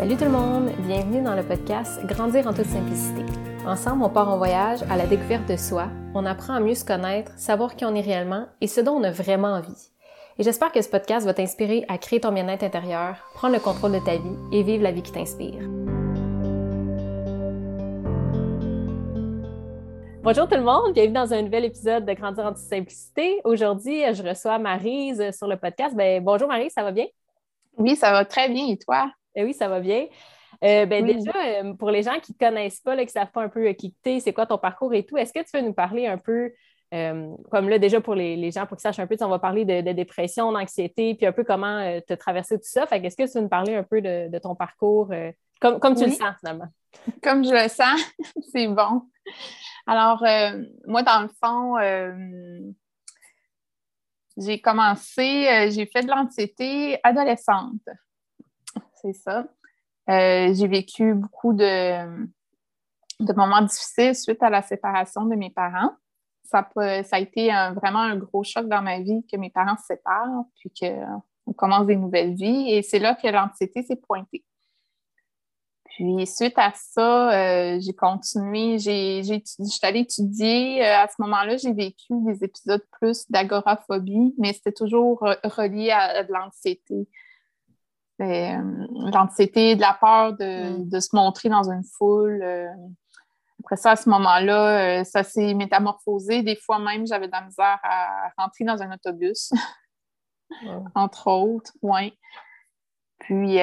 Salut tout le monde, bienvenue dans le podcast Grandir en toute simplicité. Ensemble, on part en voyage à la découverte de soi, on apprend à mieux se connaître, savoir qui on est réellement et ce dont on a vraiment envie. Et j'espère que ce podcast va t'inspirer à créer ton bien-être intérieur, prendre le contrôle de ta vie et vivre la vie qui t'inspire. Bonjour tout le monde, bienvenue dans un nouvel épisode de Grandir en toute simplicité. Aujourd'hui, je reçois Marise sur le podcast. Ben, bonjour Marise, ça va bien? Oui, ça va très bien. Et toi? Eh oui, ça va bien. Euh, ben, Déjà, euh, pour les gens qui ne te connaissent pas, là, qui ne savent pas un peu euh, qui tu es, c'est quoi ton parcours et tout, est-ce que tu veux nous parler un peu, comme là, déjà pour les, gens, pour qu'ils sachent un peu, on va parler de, dépression, d'anxiété, puis un peu comment tu as traversé tout ça. Fait est-ce que tu veux nous parler un peu de, ton parcours, comme, comme tu le sens finalement? Comme je le sens, c'est bon. Alors, moi, dans le fond, j'ai commencé, j'ai fait de l'anxiété adolescente c'est ça. Euh, j'ai vécu beaucoup de, moments difficiles suite à la séparation de mes parents. Ça, a été vraiment un gros choc dans ma vie que mes parents se séparent, puis qu'on commence des nouvelles vies. Et c'est là que l'anxiété s'est pointée. Puis suite à ça, euh, j'ai continué, j'ai, j'étais allée étudier. Euh, à ce moment-là, j'ai vécu des épisodes plus d'agoraphobie, mais c'était toujours relié à de l'anxiété. Euh, l'anxiété, de la peur mm. de, se montrer dans une foule. Euh. après ça, à ce moment-là, euh, ça s'est métamorphosé. Des fois même, j'avais de la misère à rentrer dans un autobus, entre autres. Ouais. Puis,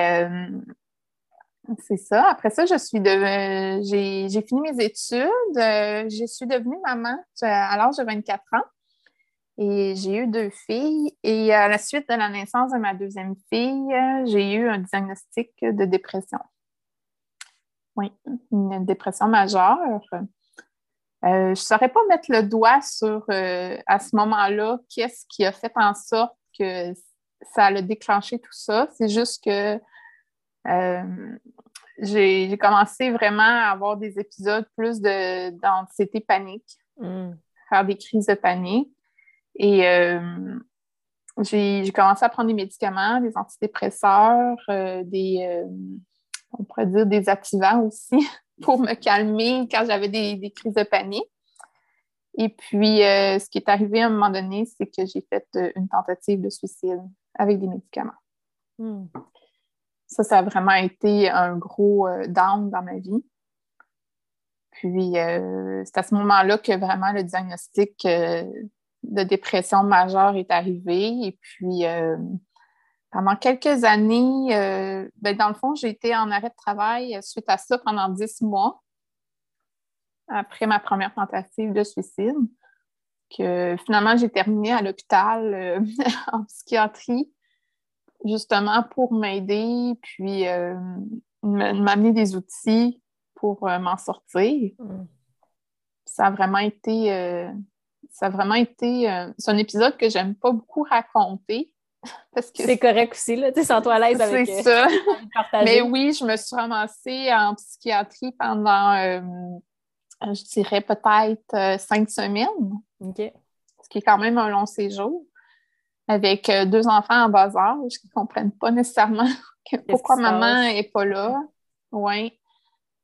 c'est ça. Après ça, je suis j'ai fini mes études. je suis devenue maman à l'âge de 24 ans. Et j'ai eu deux filles. Et à la suite de la naissance de ma deuxième fille, j'ai eu un diagnostic de dépression. Oui, une dépression majeure. Euh, je ne saurais pas mettre le doigt sur, euh, à ce moment-là, qu'est-ce qui a fait en sorte que ça a déclenché tout ça. C'est juste que euh, j'ai commencé vraiment à avoir des épisodes plus d'anxiété panique, mm. faire des crises de panique. Et euh, j'ai commencé à prendre des médicaments, des antidépresseurs, euh, des, euh, on pourrait dire des activants aussi, pour me calmer quand j'avais des, crises de panique. Et puis, ce qui est arrivé à un moment donné, c'est que j'ai fait une tentative de suicide avec des médicaments. Hmm. Ça, ça a vraiment été un gros down dans ma vie. Puis, c'est à ce moment-là que vraiment le diagnostic de dépression majeure est arrivé. Et puis, euh, pendant quelques années, euh, ben, dans le fond, j'ai été en arrêt de travail suite à ça pendant dix mois, après ma première tentative de suicide, que finalement, j'ai terminé à l'hôpital euh, en psychiatrie, justement pour m'aider, puis m'amener des outils pour m'en sortir. Mm. Ça a vraiment été ça a vraiment été. Euh, c'est un épisode que j'aime pas beaucoup raconter. Parce que c'est correct aussi, là. Tu sens-toi à l'aise avec C'est euh, ça. Mais oui, je me suis ramassée en psychiatrie pendant, euh, je dirais peut-être cinq semaines. OK. Ce qui est quand même un long séjour. Avec deux enfants en bas âge qui ne comprennent pas nécessairement pourquoi maman n'est pas là. Oui.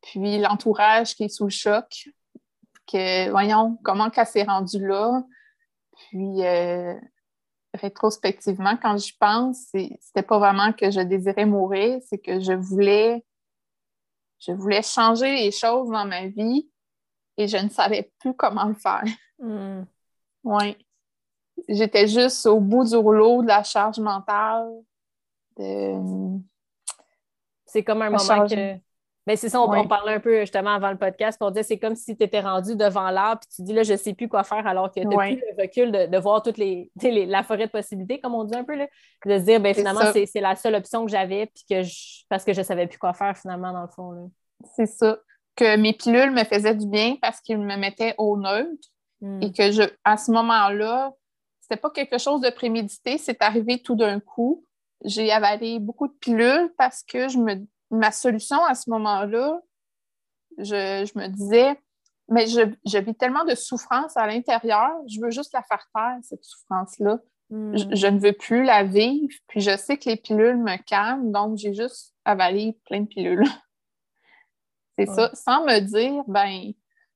Puis l'entourage qui est sous le choc que, voyons, comment qu'elle s'est rendue là. Puis, euh, rétrospectivement, quand j'y pense, c'était pas vraiment que je désirais mourir, c'est que je voulais, je voulais changer les choses dans ma vie et je ne savais plus comment le faire. Hmm. Oui. J'étais juste au bout du rouleau de la charge mentale. C'est comme un moment que mais c'est ça, on, parlait un peu justement avant le podcast, on disait c'est comme si tu étais rendu devant l'arbre puis tu dis là, je ne sais plus quoi faire alors que tu n'as plus le recul de, voir toute les, la forêt de possibilités, comme on dit un peu, là, de se dire ben, finalement, c'est la seule option que j'avais puis que parce que je ne savais plus quoi faire finalement dans le fond. C'est ça. Que mes pilules me faisaient du bien parce qu'ils me mettaient au neutre hmm. et que je, à ce moment-là, c'était pas quelque chose de prémédité, c'est arrivé tout d'un coup. J'ai avalé beaucoup de pilules parce que je me ma solution à ce moment-là, je, me disais, mais je, vis tellement de souffrance à l'intérieur, je veux juste la faire taire, cette souffrance-là. Hmm. Je, ne veux plus la vivre, puis je sais que les pilules me calment, donc j'ai juste avalé plein de pilules. C'est ça, sans me dire, ben,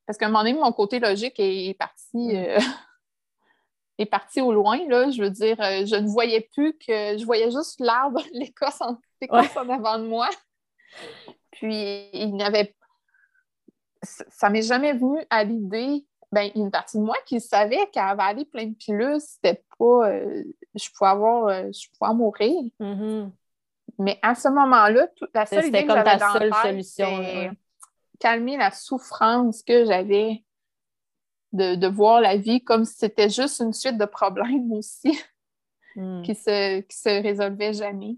parce qu'à un moment donné, mon côté logique est, parti, hmm. euh, est parti au loin, là. Je veux dire, euh, je ne voyais plus que, je voyais juste l'arbre, l'écosse en, en avant de moi. Puis, il n'y avait ça m'est jamais venu à l'idée, ben, une partie de moi qui savait qu'à avaler plein de pilules, c'était pas. Euh, je pouvais avoir. Euh, je pouvais mourir. Mm-hmm. Mais à ce moment-là, la seule idée que dans seule solution. calmer la souffrance que j'avais de, voir la vie comme si c'était juste une suite de problèmes aussi mm. qui, se, qui se résolvaient jamais.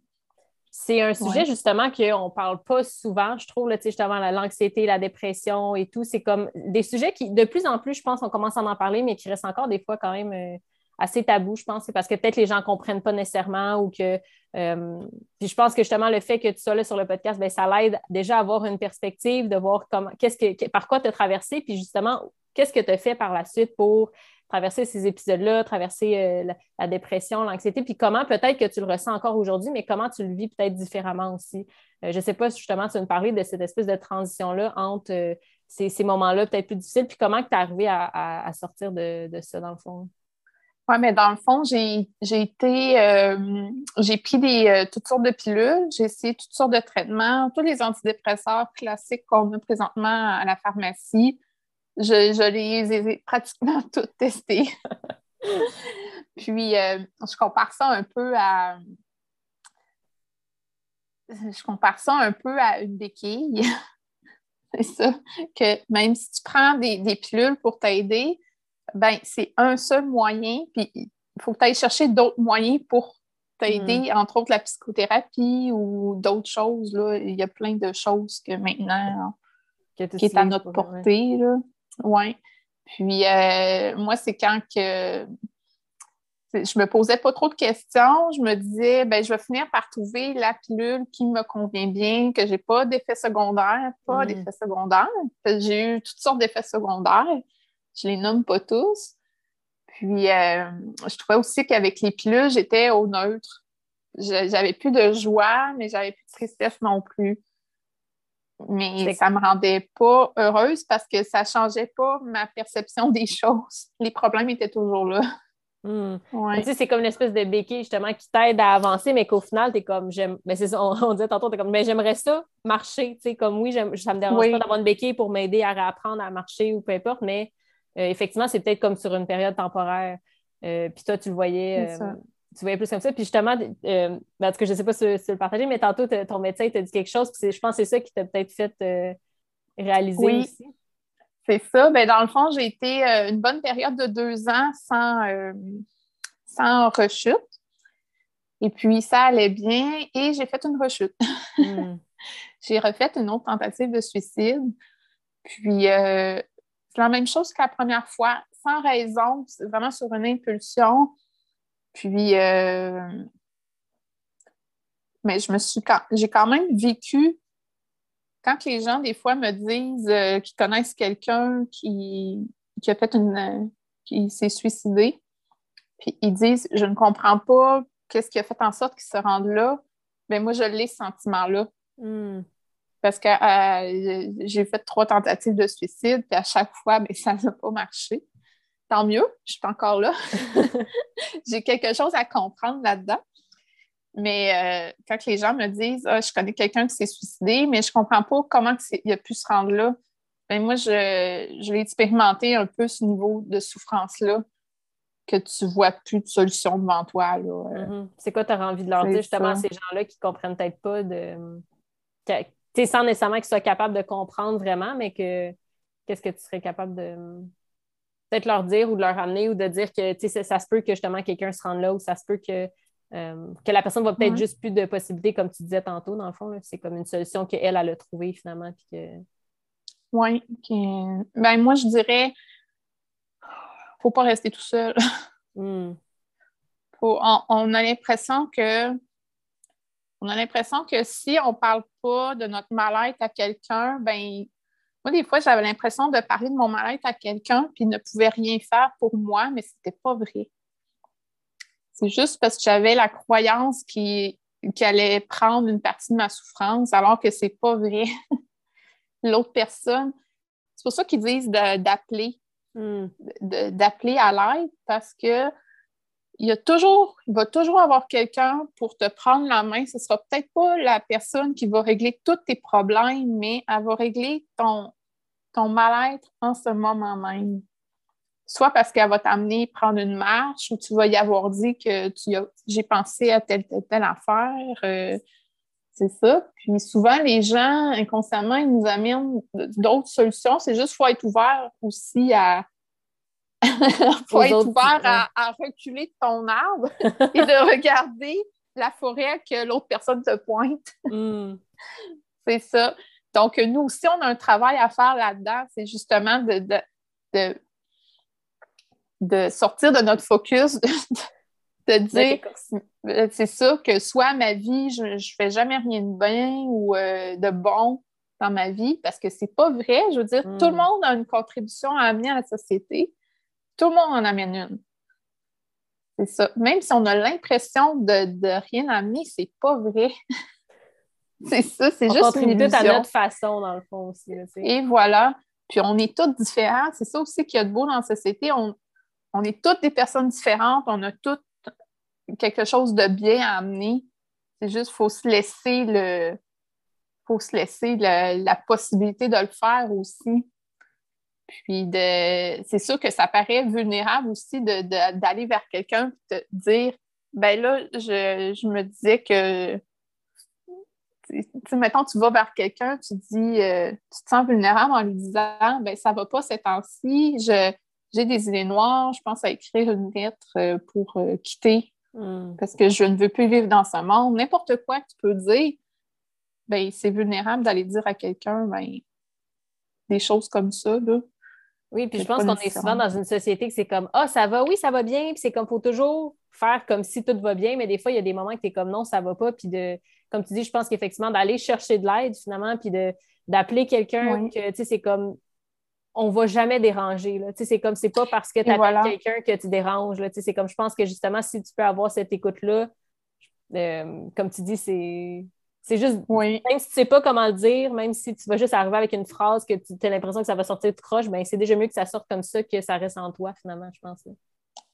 C'est un sujet justement qu'on ne parle pas souvent, je trouve, là, justement, l'anxiété, la dépression et tout. C'est comme des sujets qui, de plus en plus, je pense, on commence à en parler, mais qui restent encore des fois quand même euh, assez tabous, je pense. C'est parce que peut-être les gens ne comprennent pas nécessairement ou que. Euh, puis je pense que justement, le fait que tu sois là sur le podcast, ben, ça l'aide déjà à avoir une perspective, de voir comment, qu'est-ce que, par quoi tu as traversé, puis justement, qu'est-ce que tu as fait par la suite pour traverser ces épisodes-là, traverser euh, la, dépression, l'anxiété, puis comment peut-être que tu le ressens encore aujourd'hui, mais comment tu le vis peut-être différemment aussi. Euh, je ne sais pas, justement, tu veux me parler de cette espèce de transition-là entre euh, ces, moments-là peut-être plus difficiles, puis comment tu es arrivé à, sortir de, ça, dans le fond? Oui, mais dans le fond, j'ai été, j'ai pris des, toutes sortes de pilules, j'ai essayé toutes sortes de traitements, tous les antidépresseurs classiques qu'on a présentement à la pharmacie. Je, les ai pratiquement toutes testées. Puis, euh, je compare ça un peu à. Je compare ça un peu à une béquille. c'est ça. Que même si tu prends des, pilules pour t'aider, ben c'est un seul moyen. Puis, il faut que tu ailles chercher d'autres moyens pour t'aider, hmm. entre autres la psychothérapie ou d'autres choses. Là. Il y a plein de choses que maintenant, qui est à notre portée. Là. Oui. Puis euh, moi, c'est quand que je me posais pas trop de questions. Je me disais, ben, je vais finir par trouver la pilule qui me convient bien, que j'ai pas d'effets secondaires, pas mm. d'effets secondaires. J'ai eu toutes sortes d'effets secondaires. Je les nomme pas tous. Puis, euh, je trouvais aussi qu'avec les pilules, j'étais au neutre. J'avais plus de joie, mais j'avais plus de tristesse non plus. Mais ça ne me rendait pas heureuse parce que ça ne changeait pas ma perception des choses. Les problèmes étaient toujours là. Hmm. c'est comme une espèce de béquille justement qui t'aide à avancer, mais qu'au final, tu es comme j'aime. Mais c'est on, on, disait tantôt, es comme mais j'aimerais ça marcher. Tu sais, comme oui, ça me dérange pas d'avoir une béquille pour m'aider à réapprendre à marcher ou peu importe, mais euh, effectivement, c'est peut-être comme sur une période temporaire. Euh, puis toi, tu le voyais tu voyais plus comme ça. Puis justement, euh, ben, cas, je ne sais pas si, tu le partager, mais tantôt, ton médecin t'a dit quelque chose. Puis je pense que c'est ça qui t'a peut-être fait euh, réaliser oui. aussi. C'est ça. Ben, dans le fond, j'ai été euh, une bonne période de deux ans sans, sans rechute. Et puis, ça allait bien et j'ai fait une rechute. Hmm. j'ai refait une autre tentative de suicide. Puis, c'est la même chose que la première fois, sans raison, vraiment sur une impulsion. Puis, euh, mais je me suis j'ai quand même vécu quand les gens, des fois, me disent euh, qu'ils connaissent quelqu'un qui, a fait une. qui s'est suicidé, puis ils disent Je ne comprends pas qu'est-ce qui a fait en sorte qu'il se rende là. Bien, moi, je l'ai ce sentiment-là. Hmm. Parce que euh, j'ai fait trois tentatives de suicide, puis à chaque fois, bien, ça n'a pas marché tant mieux, je suis encore là. J'ai quelque chose à comprendre là-dedans. Mais euh, quand les gens me disent ah, Je connais quelqu'un qui s'est suicidé, mais je ne comprends pas comment il a pu se rendre là, ben moi, je, je l'ai expérimenté un peu ce niveau de souffrance-là, que tu ne vois plus de solution devant toi. Mm-hmm. C'est quoi tu as envie de leur dire justement à ces gens-là qui ne comprennent peut-être pas de. sans nécessairement qu'ils soient capables de comprendre vraiment, mais que qu'est-ce que tu serais capable de peut-être leur dire ou de leur amener ou de dire que ça, ça se peut que justement quelqu'un se rende là ou ça se peut que, euh, que la personne va peut-être juste plus de possibilités, comme tu disais tantôt, dans le fond. C'est comme une solution qu'elle, elle a trouvée finalement. Puis que... Oui. Ben, moi, je dirais faut pas rester tout seul. Hmm. on, a l'impression que on a l'impression que si on ne parle pas de notre mal-être à quelqu'un, ben moi, des fois, j'avais l'impression de parler de mon mal-être à quelqu'un, puis ne pouvait rien faire pour moi, mais ce n'était pas vrai. C'est juste parce que j'avais la croyance qu'elle allait prendre une partie de ma souffrance, alors que c'est pas vrai. L'autre personne, c'est pour ça qu'ils disent d'appeler, hmm. d'appeler à l'aide parce que il y a toujours, il va toujours avoir quelqu'un pour te prendre la main. Ce ne sera peut-être pas la personne qui va régler tous tes problèmes, mais elle va régler ton, ton mal-être en ce moment même. Soit parce qu'elle va t'amener prendre une marche ou tu vas y avoir dit que tu j'ai pensé à telle, telle, telle affaire. Euh, c'est ça. Puis souvent, les gens, inconsciemment, ils nous amènent d'autres solutions. C'est juste qu'il faut être ouvert aussi à, faut être ouvert à, reculer de ton arbre et de regarder la forêt que l'autre personne te pointe. Hmm. C'est ça. Donc, nous aussi, on a un travail à faire là-dedans. C'est justement de, de, sortir de notre focus, de, dire, c'est ça, que soit ma vie, je ne fais jamais rien de bien ou euh, de bon dans ma vie, parce que c'est pas vrai. Je veux dire, tout le hmm. monde a une contribution à amener à la société. Tout le monde en amène une. C'est ça. Même si on a l'impression de, de rien amener, c'est pas vrai. c'est ça, c'est juste une illusion. à notre façon, dans le fond aussi. Et voilà. Puis on est tous différents. C'est ça aussi qu'il y a de beau dans la société. On, on est toutes des personnes différentes. On a toutes quelque chose de bien à amener. C'est juste qu'il faut se laisser le faut se laisser la possibilité de le faire aussi. Puis de, c'est sûr que ça paraît vulnérable aussi d'aller vers quelqu'un et de dire ben là, je, me disais que tu mettons, tu vas vers quelqu'un, tu dis euh, tu te sens vulnérable en lui disant ben ça va pas ces temps-ci, j'ai des idées noires, je pense à écrire une lettre euh, pour euh, quitter hmm. parce que je ne veux plus vivre dans ce monde. N'importe quoi que tu peux dire, ben c'est vulnérable d'aller dire à quelqu'un ben, des choses comme ça. Là. Oui, puis je pense qu'on est souvent dans une société que c'est comme Ah, ça va, oui, ça va bien, puis c'est comme faut toujours faire comme si tout va bien, mais des fois, il y a des moments que tu es comme non, ça va pas, puis de, comme tu dis, je pense qu'effectivement, d'aller chercher de l'aide finalement, puis d'appeler quelqu'un que, tu sais, c'est comme on va jamais déranger. Là. C'est comme c'est pas parce que tu appelles quelqu'un que tu déranges. Là. C'est comme je pense que justement, si tu peux avoir cette écoute-là, euh, comme tu dis, c'est c'est juste, même si tu sais pas comment le dire, même si tu vas juste arriver avec une phrase que tu as l'impression que ça va sortir de croche, ben c'est déjà mieux que ça sorte comme ça que ça reste en toi, finalement, je pense.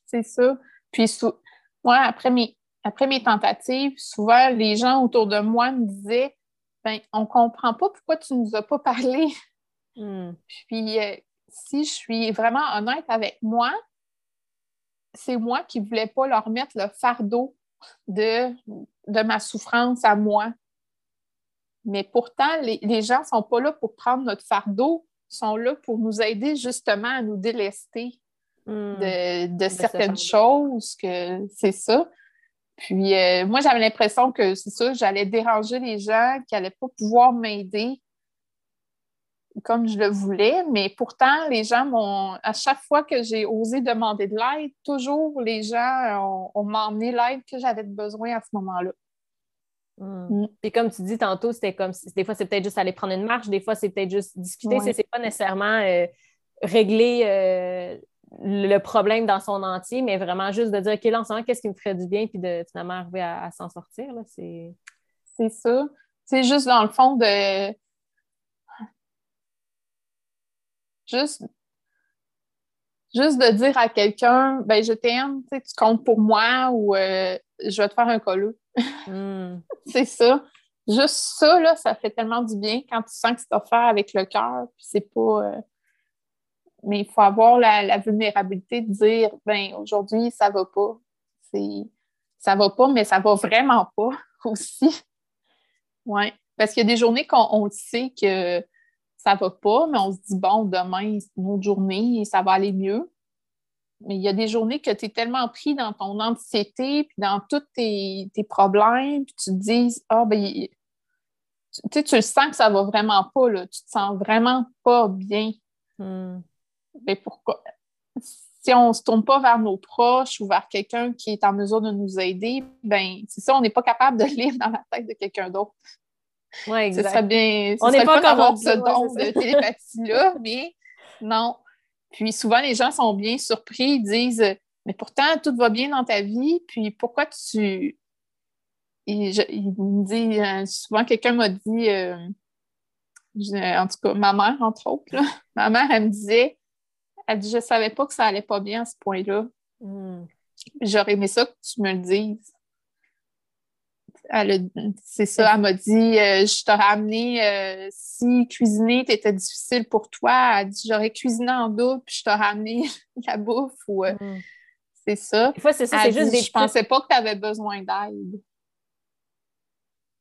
C'est ça. Puis, moi, après mes, après mes tentatives, souvent, les gens autour de moi me disaient ben, on comprend pas pourquoi tu nous as pas parlé. Hmm. Puis, euh, si je suis vraiment honnête avec moi, c'est moi qui ne voulais pas leur mettre le fardeau de, de ma souffrance à moi. Mais pourtant, les, gens ne sont pas là pour prendre notre fardeau, sont là pour nous aider justement à nous délester hmm. de, certaines choses, que c'est ça. Puis euh, moi, j'avais l'impression que c'est ça, j'allais déranger les gens, qui n'allaient pas pouvoir m'aider comme je le voulais, mais pourtant, les gens m'ont, à chaque fois que j'ai osé demander de l'aide, toujours les gens ont, ont m'emmené l'aide que j'avais besoin à ce moment-là. Hmm. Mm. Puis comme tu dis tantôt, c'était comme des fois c'est peut-être juste aller prendre une marche, des fois c'est peut-être juste discuter, c'est pas nécessairement euh, régler euh, le problème dans son entier, mais vraiment juste de dire OK, là en ce moment, qu'est-ce qui me ferait du bien, puis de finalement arriver à, s'en sortir. C'est ça. C'est juste dans le fond de juste juste de dire à quelqu'un ben je t'aime, tu comptes pour moi ou euh, je vais te faire un colleux. Hmm. c'est ça. Juste ça, là, ça fait tellement du bien quand tu sens que c'est offert avec le cœur, puis c'est pas. Euh, mais il faut avoir la, vulnérabilité de dire ben aujourd'hui, ça va pas. C'est... Ça va pas, mais ça va vraiment pas aussi. Oui. Parce qu'il y a des journées qu'on sait que ça va pas, mais on se dit bon, demain, c'est une autre journée et ça va aller mieux. Mais il y a des journées que tu es tellement pris dans ton anxiété, puis dans tous tes, problèmes, puis tu te dis, ah, ben, tu, tu le sens que ça va vraiment pas, là. tu te sens vraiment pas bien. Hmm. Mais pourquoi? Si on ne se tourne pas vers nos proches ou vers quelqu'un qui est en mesure de nous aider, ben c'est ça, on n'est pas capable de lire dans la tête de quelqu'un d'autre. Oui, exact. Ce serait bien. on n'est pas encore ce don de télépathie-là, mais non, puis souvent, les gens sont bien surpris, ils disent mais pourtant, tout va bien dans ta vie, puis pourquoi tu. Il, me dit, euh, souvent, quelqu'un m'a dit, euh, en tout cas, ma mère, entre autres, ma mère, elle me disait, elle dit, je savais pas que ça allait pas bien à ce point-là. Hmm. J'aurais aimé ça que tu me le dises. C'est ça, elle m'a dit euh, Je t'aurais amené, euh, si cuisiner était difficile pour toi, elle dit J'aurais cuisiné en double, puis je t'aurais amené la bouffe. Ou, euh, mm. C'est ça. Des fois, c'est ça, c'est juste des Je pensais pas que tu avais besoin d'aide.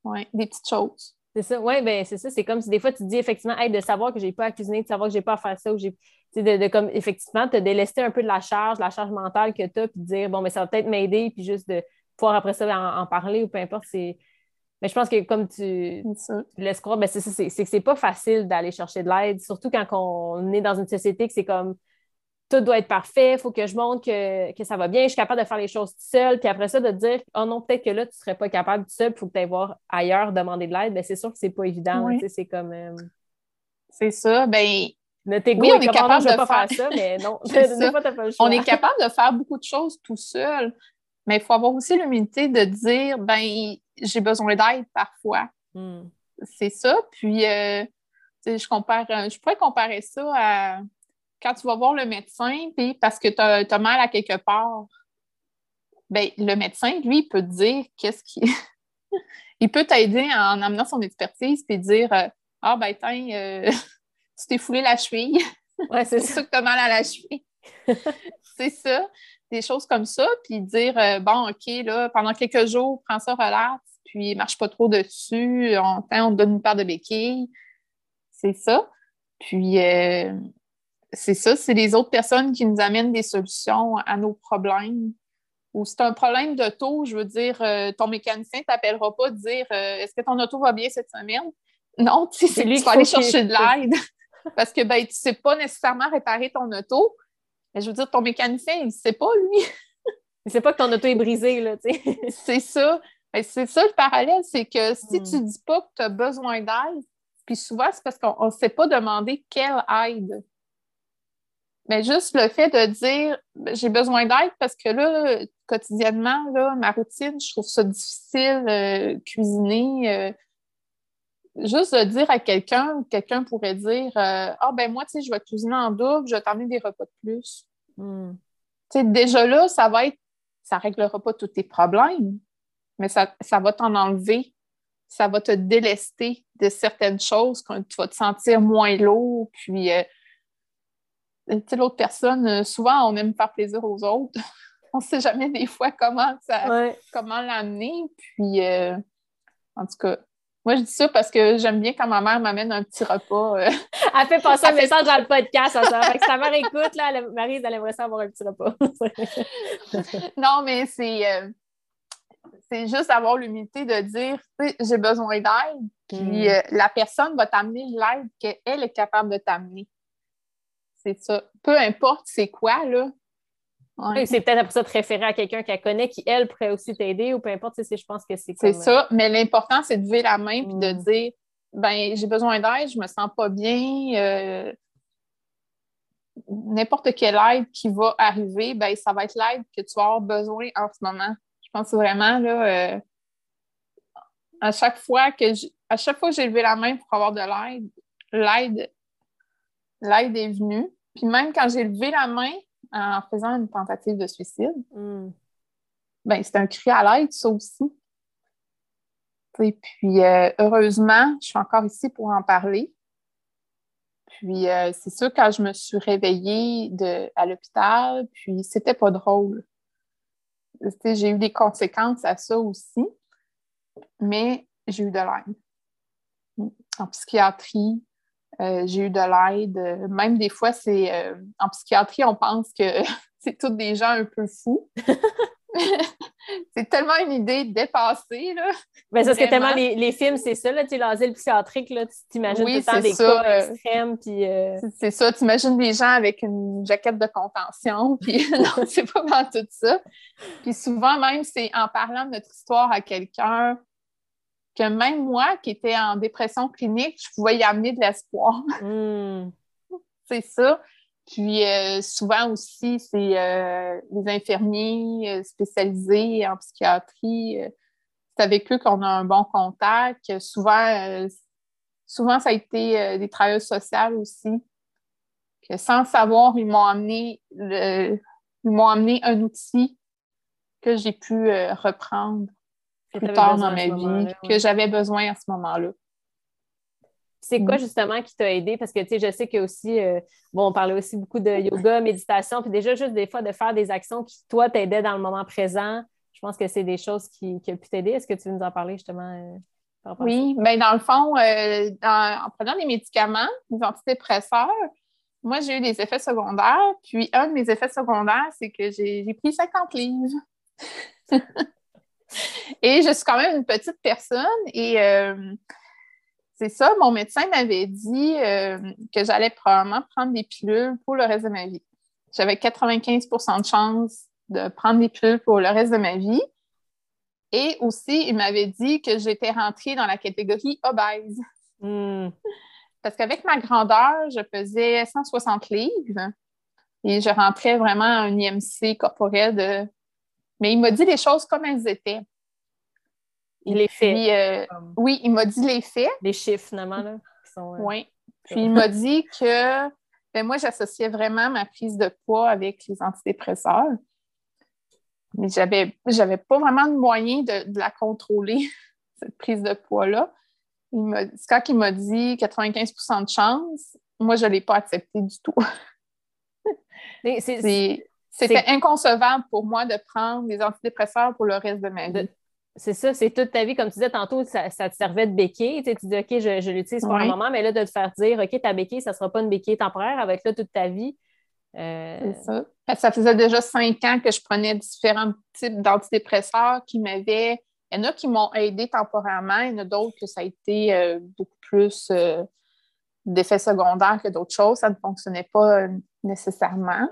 Oui, des petites choses. C'est ça, oui, ben c'est ça. C'est comme si des fois tu te dis effectivement, de savoir que j'ai pas à cuisiner, de savoir que j'ai pas à faire ça, ou j'ai. De, de, comme effectivement, te délester un peu de la charge, la charge mentale que tu as, puis dire bon, mais ça va peut-être m'aider, puis juste de pouvoir après ça en, parler ou peu importe. C'est... Mais je pense que comme tu, laisses croire, ben c'est c'est, que c'est pas facile d'aller chercher de l'aide, surtout quand on est dans une société que c'est comme tout doit être parfait, il faut que je montre que, ça va bien, je suis capable de faire les choses tout seul, puis après ça, de dire Oh non, peut-être que là, tu ne serais pas capable tout seul, il faut que tu ailles voir ailleurs demander de l'aide, ben, c'est sûr que c'est pas évident. C'est comme. Euh, c'est ça. Ben, notre égo on est, capable de pas faire... ça, mais non, On est capable de faire beaucoup de choses tout seul. Mais il faut avoir aussi l'humilité de dire, ben, j'ai besoin d'aide parfois. Hmm. C'est ça. Puis, euh, je compare, euh, je pourrais comparer ça à quand tu vas voir le médecin, puis parce que tu as, mal à quelque part. Ben, le médecin, lui, il peut te dire qu'est-ce qui. il peut t'aider en amenant son expertise puis dire euh, Ah, ben, tiens, tu t'es foulé la cheville. Ouais, c'est ça que tu as mal à la cheville. c'est ça des choses comme ça, puis dire euh, bon, OK, là, pendant quelques jours, prends ça, relax, puis marche pas trop dessus, on, on te donne une paire de béquilles. C'est ça. Puis euh, c'est ça, c'est les autres personnes qui nous amènent des solutions à nos problèmes. Ou c'est un problème d'auto, je veux dire, euh, ton mécanicien ne t'appellera pas de dire Est-ce que ton auto va bien cette semaine? Non, tu sais, tu vas aller chercher de l'aide. Parce que ben, tu ne sais pas nécessairement réparer ton auto, mais je veux dire, ton mécanicien, il ne sait pas, lui. il ne sait pas que ton auto est brisée, là, tu sais. c'est ça. C'est ça le parallèle, c'est que si tu ne hmm. dis pas que tu as besoin d'aide, puis souvent, c'est parce qu'on ne sait pas demander quelle aide. Mais juste le fait de dire j'ai besoin d'aide parce que là, quotidiennement, là, ma routine, je trouve ça difficile, euh, cuisiner. Euh, juste de dire à quelqu'un, quelqu'un pourrait dire euh, Ah, ben moi, tu sais, je vais cuisiner en double, je vais t'emmener des repas de plus. Hmm. Tu sais, déjà là, ça va être, ça ne réglera pas tous tes problèmes, mais ça, ça va t'en enlever. Ça va te délester de certaines choses quand tu vas te sentir moins lourd. Puis, euh, tu sais, l'autre personne, euh, souvent, on aime faire plaisir aux autres. on ne sait jamais des fois comment, ça, comment l'amener. Puis, en tout cas, moi, je dis ça parce que j'aime bien quand ma mère m'amène un petit repas. Euh. Elle fait passer un message dans le podcast. Ça. Fait que sa mère écoute, là, Marie, elle aimerait ça avoir un petit repas. non, mais c'est, euh, c'est juste avoir l'humilité de dire j'ai besoin d'aide, puis mm. euh, la personne va t'amener l'aide qu'elle est capable de t'amener. C'est ça. Peu importe c'est quoi, là, c'est peut-être après ça de référer à quelqu'un qu'elle connaît qui, elle, pourrait aussi t'aider ou peu importe. Je pense que c'est C'est ça, euh, mais l'important, c'est de lever la main et de mm. dire ben j'ai besoin d'aide, je me sens pas bien. Euh, n'importe quelle aide qui va arriver, ben, ça va être l'aide que tu vas avoir besoin en ce moment. Je pense vraiment, là, euh, à chaque fois que à chaque fois que j'ai levé la main pour avoir de l'aide, l'aide, l'aide est venue. Puis même quand j'ai levé la main, en faisant une tentative de suicide, hmm. ben, c'est un cri à l'aide, ça aussi. Et puis, euh, heureusement, je suis encore ici pour en parler. Puis, euh, c'est sûr, quand je me suis réveillée de, à l'hôpital, puis c'était pas drôle. J'ai eu des conséquences à ça aussi, mais j'ai eu de l'aide. En psychiatrie, euh, j'ai eu de l'aide. Même des fois, c'est euh, en psychiatrie, on pense que c'est tous des gens un peu fous. c'est tellement une idée dépassée. Là. Mais ça, que tellement les, films, c'est ça, là, tu l'asile psychiatrique, là, tu t'imagines tout le temps des ça, cas euh, extrêmes. Puis, C'est ça, tu imagines des gens avec une jaquette de contention, puis non, c'est pas vraiment tout ça. Puis souvent, même, c'est en parlant de notre histoire à quelqu'un, que même moi, qui étais en dépression clinique, je pouvais y amener de l'espoir. Hmm. C'est ça. Puis euh, souvent aussi, c'est les infirmiers spécialisés en psychiatrie. c'est avec eux qu'on a un bon contact. Souvent, souvent ça a été des travailleurs sociaux aussi. Que sans savoir, ils m'ont amené ils m'ont amené un outil que j'ai pu reprendre plus tard dans ma vie, que j'avais besoin à ce moment-là. C'est quoi mm. justement qui t'a aidé? Parce que tu sais, je sais que aussi, euh, bon, on parlait aussi beaucoup de yoga, méditation, puis déjà juste des fois de faire des actions qui, toi, t'aidaient dans le moment présent. Je pense que c'est des choses qui, ont pu t'aider. Est-ce que tu veux nous en parler justement? Euh, oui, bien dans le fond, euh, en prenant des médicaments, des antidépresseurs, moi, j'ai eu des effets secondaires. Puis un de mes effets secondaires, c'est que j'ai pris 50 livres. et je suis quand même une petite personne et c'est ça, mon médecin m'avait dit euh, que j'allais probablement prendre des pilules pour le reste de ma vie. J'avais 95% de chance de prendre des pilules pour le reste de ma vie. Et aussi, il m'avait dit que j'étais rentrée dans la catégorie obèse. Hmm. Parce qu'avec ma grandeur, je pesais 160 livres et je rentrais vraiment à un IMC corporel de. Mais il m'a dit les choses comme elles étaient. Les faits. Euh, oui, il m'a dit les faits. Les chiffres, finalement. Là, euh, Oui. Puis il m'a dit que ben, moi, j'associais vraiment ma prise de poids avec les antidépresseurs. Mais j'avais, j'avais pas vraiment de moyen de, la contrôler, cette prise de poids-là. C'est quand il m'a dit 95% de chance, moi, je ne l'ai pas accepté du tout. C'était inconcevable pour moi de prendre des antidépresseurs pour le reste de ma vie. C'est ça, c'est toute ta vie. Comme tu disais tantôt, ça, te servait de béquille. Tu, dis, OK, je, l'utilise pour un moment, mais là, de te faire dire, OK, ta béquille, ça ne sera pas une béquille temporaire avec là toute ta vie. Euh, c'est ça. Ça faisait déjà cinq ans que je prenais différents types d'antidépresseurs qui m'avaient. Il y en a qui m'ont aidé temporairement, il y en a d'autres que ça a été euh, beaucoup plus euh, d'effets secondaires que d'autres choses. Ça ne fonctionnait pas nécessairement.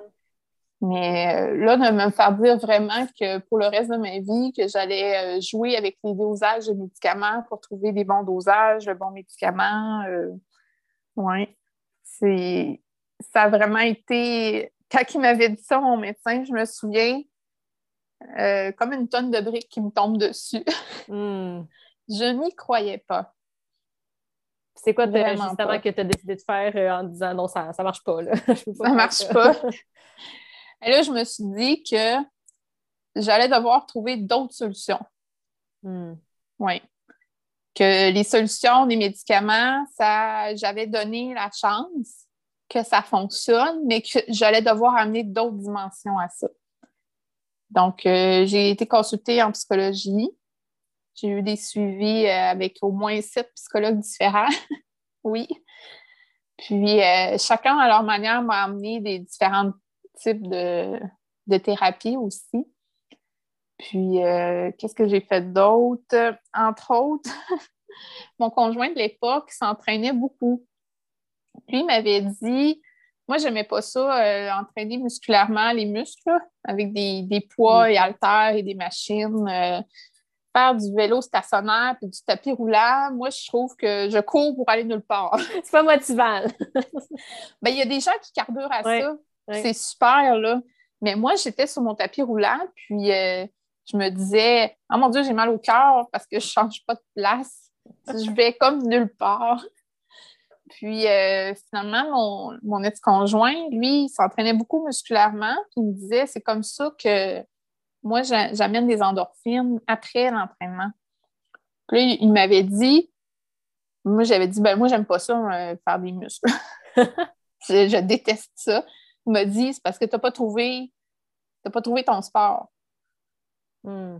Mais euh, là, de me faire dire vraiment que pour le reste de ma vie, que j'allais euh, jouer avec les dosages de médicaments pour trouver des bons dosages, de bons médicaments, euh, oui. C'est... Ça a vraiment été... Quand il m'avait dit ça, mon médecin, je me souviens, comme une tonne de briques qui me tombe dessus. Hmm. Je n'y croyais pas. C'est quoi justement que tu as décidé de faire en disant non, ça ne marche pas? Là. ça ne marche pas. Et là, je me suis dit que j'allais devoir trouver d'autres solutions. Hmm. Oui. Que les solutions des médicaments, ça, j'avais donné la chance que ça fonctionne, mais que j'allais devoir amener d'autres dimensions à ça. Donc, euh, j'ai été consultée en psychologie. J'ai eu des suivis euh, avec au moins sept psychologues différents. oui. Puis, euh, chacun à leur manière m'a amené des différentes type de, de thérapie aussi. Puis, euh, qu'est-ce que j'ai fait d'autre? Entre autres, mon conjoint de l'époque s'entraînait beaucoup. Lui il m'avait dit, moi, je n'aimais pas ça, euh, entraîner musculairement les muscles, avec des, poids et haltères et des machines. Euh, faire du vélo stationnaire puis du tapis roulant, moi, je trouve que je cours pour aller nulle part. C'est pas motivant. Ben, il y a des gens qui carburent à ça. C'est super, là. Mais moi, j'étais sur mon tapis roulant, puis euh, je me disais, oh mon Dieu, j'ai mal au cœur parce que je ne change pas de place. je vais comme nulle part. Puis euh, finalement, mon, ex-conjoint, lui, il s'entraînait beaucoup musculairement, puis il me disait, c'est comme ça que moi, j'amène des endorphines après l'entraînement. Puis là, il m'avait dit, moi, j'avais dit, ben moi, j'aime pas ça, euh, faire des muscles. je, déteste ça me dit c'est parce que tu n'as pas trouvé pas trouvé ton sport. Hmm.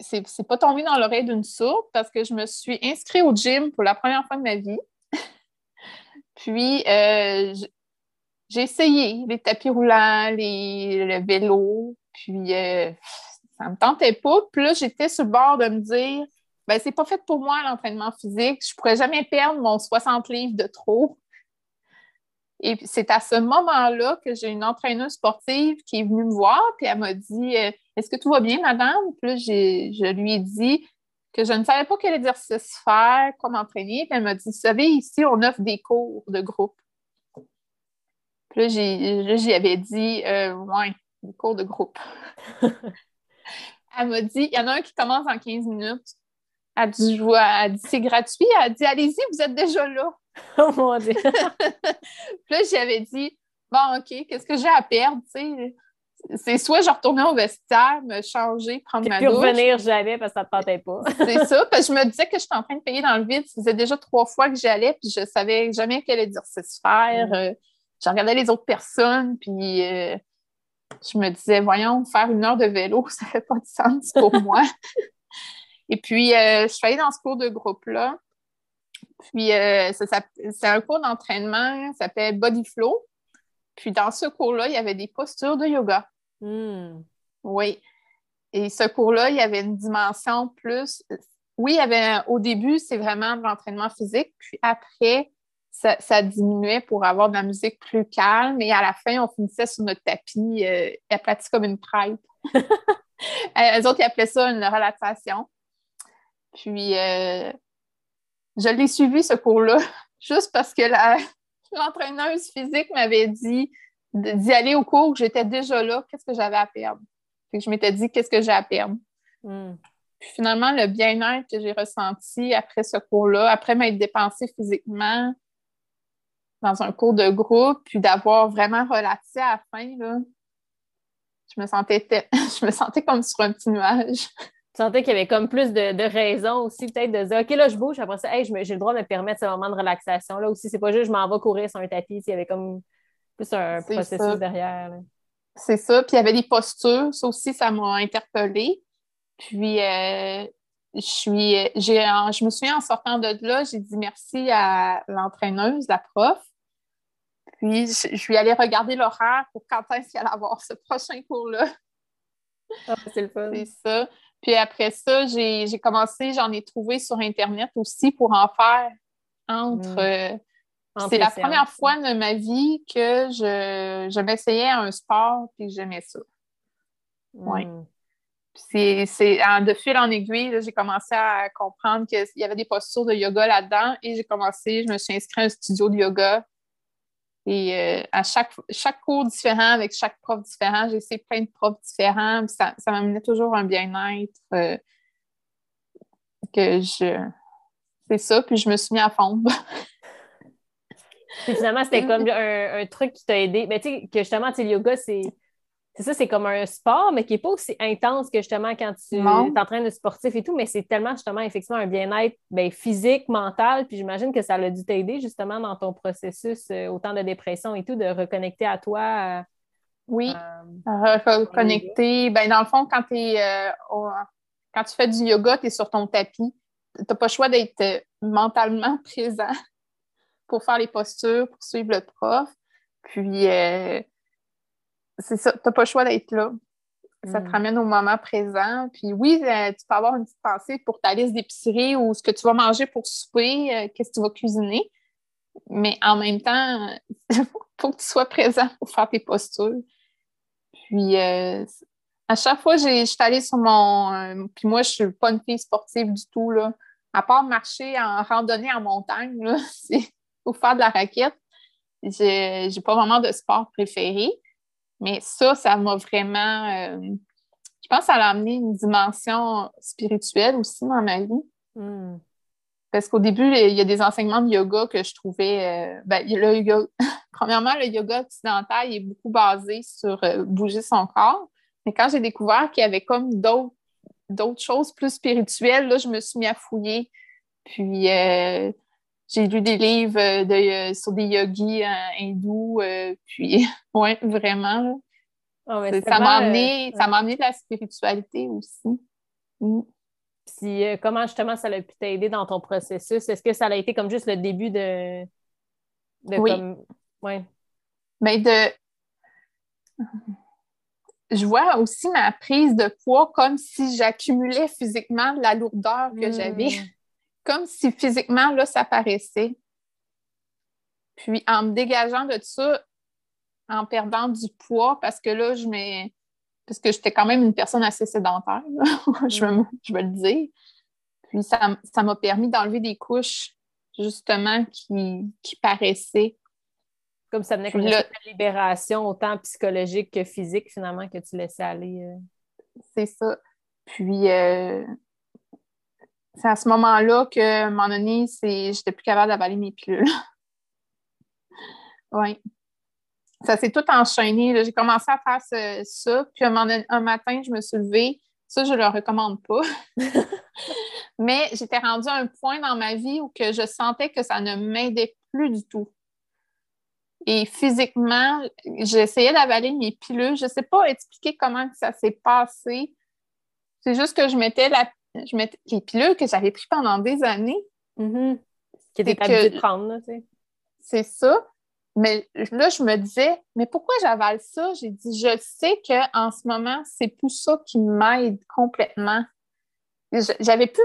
C'est pas tombé dans l'oreille d'une sourde parce que je me suis inscrite au gym pour la première fois de ma vie. Puis euh, j'ai essayé les tapis roulants, les, le vélo, puis euh, ça me tentait pas. Puis là, j'étais sur le bord de me dire ben c'est pas fait pour moi l'entraînement physique, je pourrais jamais perdre mon 60 livres de trop. Et c'est à ce moment-là que j'ai une entraîneuse sportive qui est venue me voir, puis elle m'a dit euh, Est-ce que tout va bien, madame? Puis là, je lui ai dit que je ne savais pas quel exercice faire, comment m'entraîner. Puis elle m'a dit Vous savez, ici, on offre des cours de groupe. Puis là, j'y avais dit, euh, ouais, le cours de groupe. elle m'a dit, il y en a un qui commence en 15 minutes. Elle dit, dit c'est gratuit. Elle dit, allez-y, vous êtes déjà là. Oh mon Dieu! puis là, j'avais dit, bon, OK, qu'est-ce que j'ai à perdre, tu sais? c'est soit je retournais au vestiaire, me changer, prendre ma douche. Puis revenir jamais parce que ça ne te tentait pas. c'est ça, parce que je me disais que j'étais en train de payer dans le vide. Ça faisait déjà trois fois que j'allais, puis je savais jamais quel exercice faire. Mm. Euh, je regardais les autres personnes, puis euh, je me disais, voyons, faire une heure de vélo, ça fait pas de sens pour moi. Et puis, euh, je suis allée dans ce cours de groupe-là. Puis, c'est un cours d'entraînement, ça s'appelle Body Flow. Puis dans ce cours-là, il y avait des postures de yoga. Hmm. Oui. Et ce cours-là, il y avait une dimension plus. Oui, il y avait au début, c'est vraiment de l'entraînement physique, puis après, ça, diminuait pour avoir de la musique plus calme. Et à la fin, on finissait sur notre tapis euh, aplati comme une crêpe. Les autres, ils appelaient ça une relaxation. Puis, euh, je l'ai suivi, ce cours-là, juste parce que l'entraîneuse physique m'avait dit d'y aller au cours, j'étais déjà là, qu'est-ce que j'avais à perdre? je m'étais dit, qu'est-ce que j'ai à perdre? Hmm. Puis finalement, le bien-être que j'ai ressenti après ce cours-là, après m'être dépensée physiquement dans un cours de groupe, puis d'avoir vraiment relaxé à la fin, je me sentais je me sentais comme sur un petit nuage. Tu sentais qu'il y avait comme plus de, raisons aussi, peut-être de dire OK, là, je bouge, après ça, hey, j'ai le droit de me permettre ce moment de relaxation. Là aussi, c'est pas juste je m'en vais courir sur un tapis, il y avait comme plus un processus derrière. C'est ça. Puis il y avait des postures, ça aussi, ça m'a interpellée. Puis euh, je suis je me souviens en sortant de là, j'ai dit merci à l'entraîneuse, la prof. Puis je, je suis allée regarder l'horaire pour quand est-ce qu'il allait avoir ce prochain cours-là. Ah, c'est le fun. C'est ça. Puis après ça, j'ai commencé, j'en ai trouvé sur Internet aussi pour en faire entre. Mm. Euh, c'est la première fois de ma vie que je, je m'essayais à un sport et que j'aimais ça. Oui. Mm. C'est de fil en aiguille, j'ai commencé à comprendre qu'il y avait des postures de yoga là-dedans et j'ai commencé, je me suis inscrite à un studio de yoga et euh, à chaque, chaque cours différent, avec chaque prof différent, j'ai essayé plein de profs différents. ça, ça m'amenait toujours un bien-être. Euh, que je. C'est ça, puis je me suis mis à fondre. finalement, c'était comme un, un, truc qui t'a aidé. Mais tu sais, que justement, le yoga, c'est c'est ça, c'est comme un sport, mais qui n'est pas aussi intense que justement quand tu t'entraînes de sportif et tout, mais c'est tellement justement effectivement un bien-être ben, physique, mental, puis j'imagine que ça a dû t'aider justement dans ton processus, euh, autant de dépression et tout, de reconnecter à toi. Euh, oui, euh, reconnecter. Ben, dans le fond, quand, es, quand tu fais du yoga, tu es sur ton tapis, tu n'as pas le choix d'être mentalement présent pour faire les postures, pour suivre le prof. Puis, c'est ça, tu n'as pas le choix d'être là. Ça te mm. ramène au moment présent. Puis oui, euh, tu peux avoir une petite pensée pour ta liste d'épicerie ou ce que tu vas manger pour souper, euh, qu'est-ce que tu vas cuisiner. Mais en même temps, il faut que tu sois présent pour faire tes postures. Puis euh, à chaque fois, je suis allée sur mon. puis moi, je suis pas une fille sportive du tout. Là. À part marcher en randonnée en montagne, c'est pour faire de la raquette. J'ai pas vraiment de sport préféré. Mais ça, ça m'a vraiment. Euh, je pense que ça a amené une dimension spirituelle aussi dans ma vie. Hmm. Parce qu'au début, il y a des enseignements de yoga que je trouvais. Euh, ben, le yoga, premièrement, le yoga occidental est beaucoup basé sur euh, bouger son corps. Mais quand j'ai découvert qu'il y avait comme d'autres choses plus spirituelles, là, je me suis mis à fouiller. Puis j'ai lu des livres euh, de, euh, sur des yogis euh, hindous, puis oui, vraiment. Ah ça m'a amené, de la spiritualité aussi. Mm. Puis comment justement ça a pu t'aider dans ton processus? Est-ce que ça a été comme juste le début de. oui. Ouais. Mais ben, de. Je vois aussi ma prise de poids comme si j'accumulais physiquement la lourdeur que j'avais. Mm comme si physiquement, là, ça paraissait. Puis en me dégageant de ça, en perdant du poids, parce que là, je mets. Parce que j'étais quand même une personne assez sédentaire, je, veux, je, le dire. Puis ça m'a permis d'enlever des couches, justement, qui, qui paraissaient. Comme ça venait comme une libération, autant psychologique que physique, finalement, que tu laissais aller. Euh. C'est ça. Puis, euh, c'est à ce moment-là que, à un moment donné, j'étais plus capable d'avaler mes pilules. oui. Ça s'est tout enchaîné. J'ai commencé à faire ça. Puis, un, matin, je me suis levée. Ça, je ne le recommande pas. Mais j'étais rendue à un point dans ma vie où que je sentais que ça ne m'aidait plus du tout. Et physiquement, j'essayais d'avaler mes pilules. Je ne sais pas expliquer comment ça s'est passé. C'est juste que je mettais, la, je mettais les pilules que j'avais prises pendant des années. Mm-hmm. Qui étaient habituées de prendre, C'est ça. Mais là, je me disais, mais pourquoi j'avale ça? J'ai dit, je sais qu'en ce moment, c'est plus ça qui m'aide complètement. J'avais plus,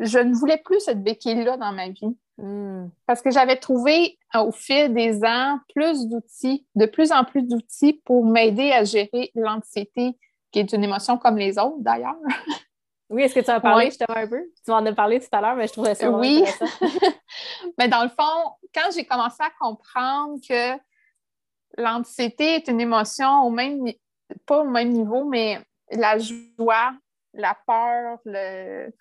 je ne voulais plus cette béquille-là dans ma vie. Hmm. Parce que j'avais trouvé euh, au fil des ans plus d'outils, de plus en plus d'outils pour m'aider à gérer l'anxiété, qui est une émotion comme les autres d'ailleurs. Oui, est-ce que tu en as parlé justement un peu? Tu m'en as parlé tout à l'heure, mais je trouvais ça Oui. mais dans le fond, quand j'ai commencé à comprendre que l'anxiété est une émotion au même, pas au même niveau, mais la joie, la peur, le,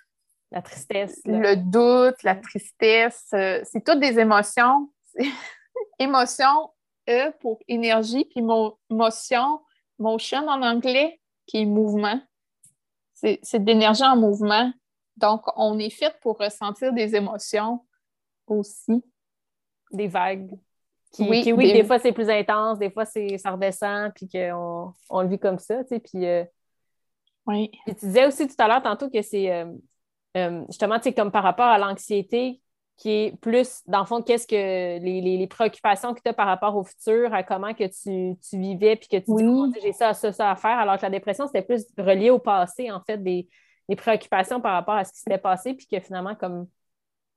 la tristesse. Le doute, la tristesse, euh, c'est toutes des émotions. Émotion, E pour énergie, puis motion, motion en anglais, qui est mouvement. C'est de l'énergie en mouvement. Donc, on est fait pour ressentir des émotions aussi. Des vagues. oui, oui des... fois c'est plus intense, des fois ça redescend, puis qu'on on le vit comme ça, tu sais. Puis, euh, oui. tu disais aussi tout à l'heure, tantôt, que c'est euh, euh, justement, tu comme par rapport à l'anxiété, qui est plus, dans le fond, qu'est-ce que les, préoccupations que tu as par rapport au futur, à comment que tu, vivais, puis que tu dis, j'ai ça, ça, ça à faire, alors que la dépression, c'était plus relié au passé, en fait, des, préoccupations par rapport à ce qui s'était passé, puis que finalement, comme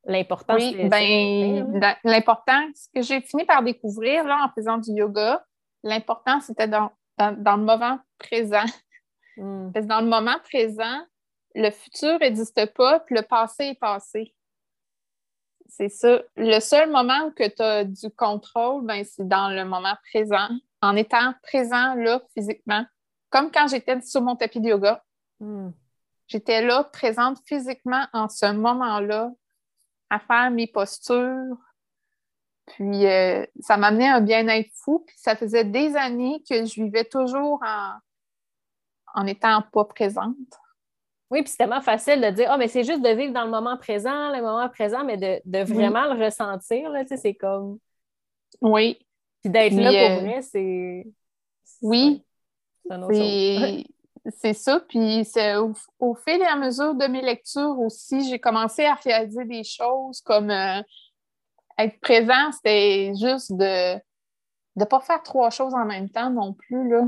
l'important, Oui, ben, l'important, ce que j'ai fini par découvrir, là, en faisant du yoga, l'important, c'était dans, dans, le moment présent. Hmm. Parce que dans le moment présent, le futur n'existe pas, puis le passé est passé. C'est ça. Le seul moment que tu as du contrôle, ben, c'est dans le moment présent, en étant présent là physiquement. Comme quand j'étais sur mon tapis de yoga. Hmm. J'étais là, présente physiquement en ce moment-là, à faire mes postures. Puis euh, ça m'amenait un bien-être fou. Puis ça faisait des années que je vivais toujours en, en étant pas présente. Oui, puis c'est tellement facile de dire, ah, mais c'est juste de vivre dans le moment présent, le moment présent, mais de, vraiment le ressentir, là, tu sais, c'est comme. Oui. Puis d'être là pour euh, vrai, c'est. Oui. C'est ça. Puis au, au, fil et à mesure de mes lectures aussi, j'ai commencé à réaliser des choses comme euh, être présent, c'était juste de ne pas faire trois choses en même temps non plus. Là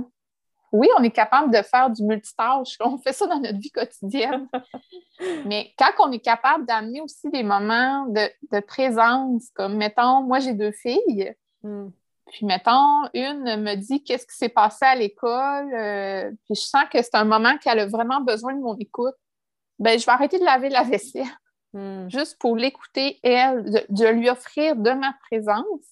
oui, on est capable de faire du multitâche. On fait ça dans notre vie quotidienne. Mais quand on est capable d'amener aussi des moments de, présence, comme mettons, moi j'ai deux filles. Hmm. Puis mettons, une me dit qu'est-ce qui s'est passé à l'école, euh, puis je sens que c'est un moment qu'elle a vraiment besoin de mon écoute. Ben, je vais arrêter de laver la vaisselle, hmm. juste pour l'écouter, elle, de, lui offrir de ma présence.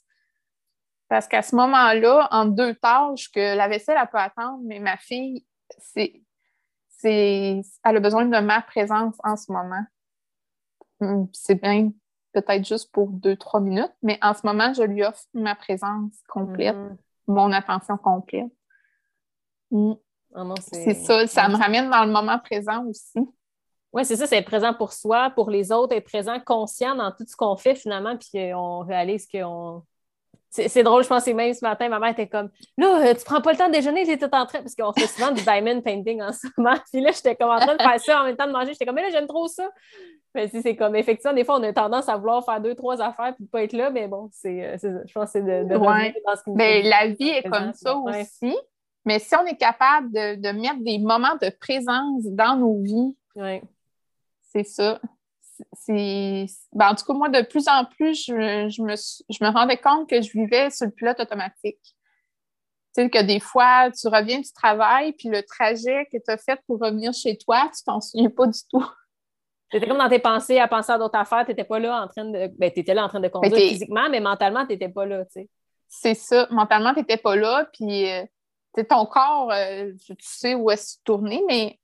Parce qu'à ce moment-là, en deux tâches, que la vaisselle, elle peut attendre, mais ma fille, c'est, c'est, elle a besoin de ma présence en ce moment. Hum, c'est bien peut-être juste pour deux, trois minutes, mais en ce moment, je lui offre ma présence complète, mm-hmm. mon attention complète. Hum. Ah c'est ça, ça me ramène dans le moment présent aussi. Oui, c'est ça, c'est être présent pour soi, pour les autres, être présent, conscient dans tout ce qu'on fait finalement, puis on réalise qu'on c'est drôle, je pense que même ce matin, ma mère était comme Là, euh, tu prends pas le temps de déjeuner, j'étais en train. Parce qu'on fait souvent du diamond painting en ce moment. Puis là, j'étais comme en train de faire ça en même temps de manger. J'étais comme Mais là, j'aime trop ça. Mais si c'est comme effectivement, des fois, on a tendance à vouloir faire deux, trois affaires puis de pas être là, mais bon, c'est euh, je pense que c'est de, de ouais. dans ce ben, La vie est comme ça aussi. Mais si on est capable de, de, mettre des moments de présence dans nos vies, c'est ça c'est. Ben, en tout cas, moi, de plus en plus, je, me, je me rendais compte que je vivais sur le pilote automatique. Tu sais, que des fois, tu reviens du travail, puis le trajet que tu as fait pour revenir chez toi, tu t'en souviens pas du tout. Tu étais comme dans tes pensées à penser à d'autres affaires, tu n'étais pas là en train de. Ben, tu étais là en train de conduire physiquement, mais mentalement, tu n'étais pas là, tu sais. c'est ça. Mentalement, tu n'étais pas là, puis euh, ton corps, euh, tu sais où est-ce tourner, mais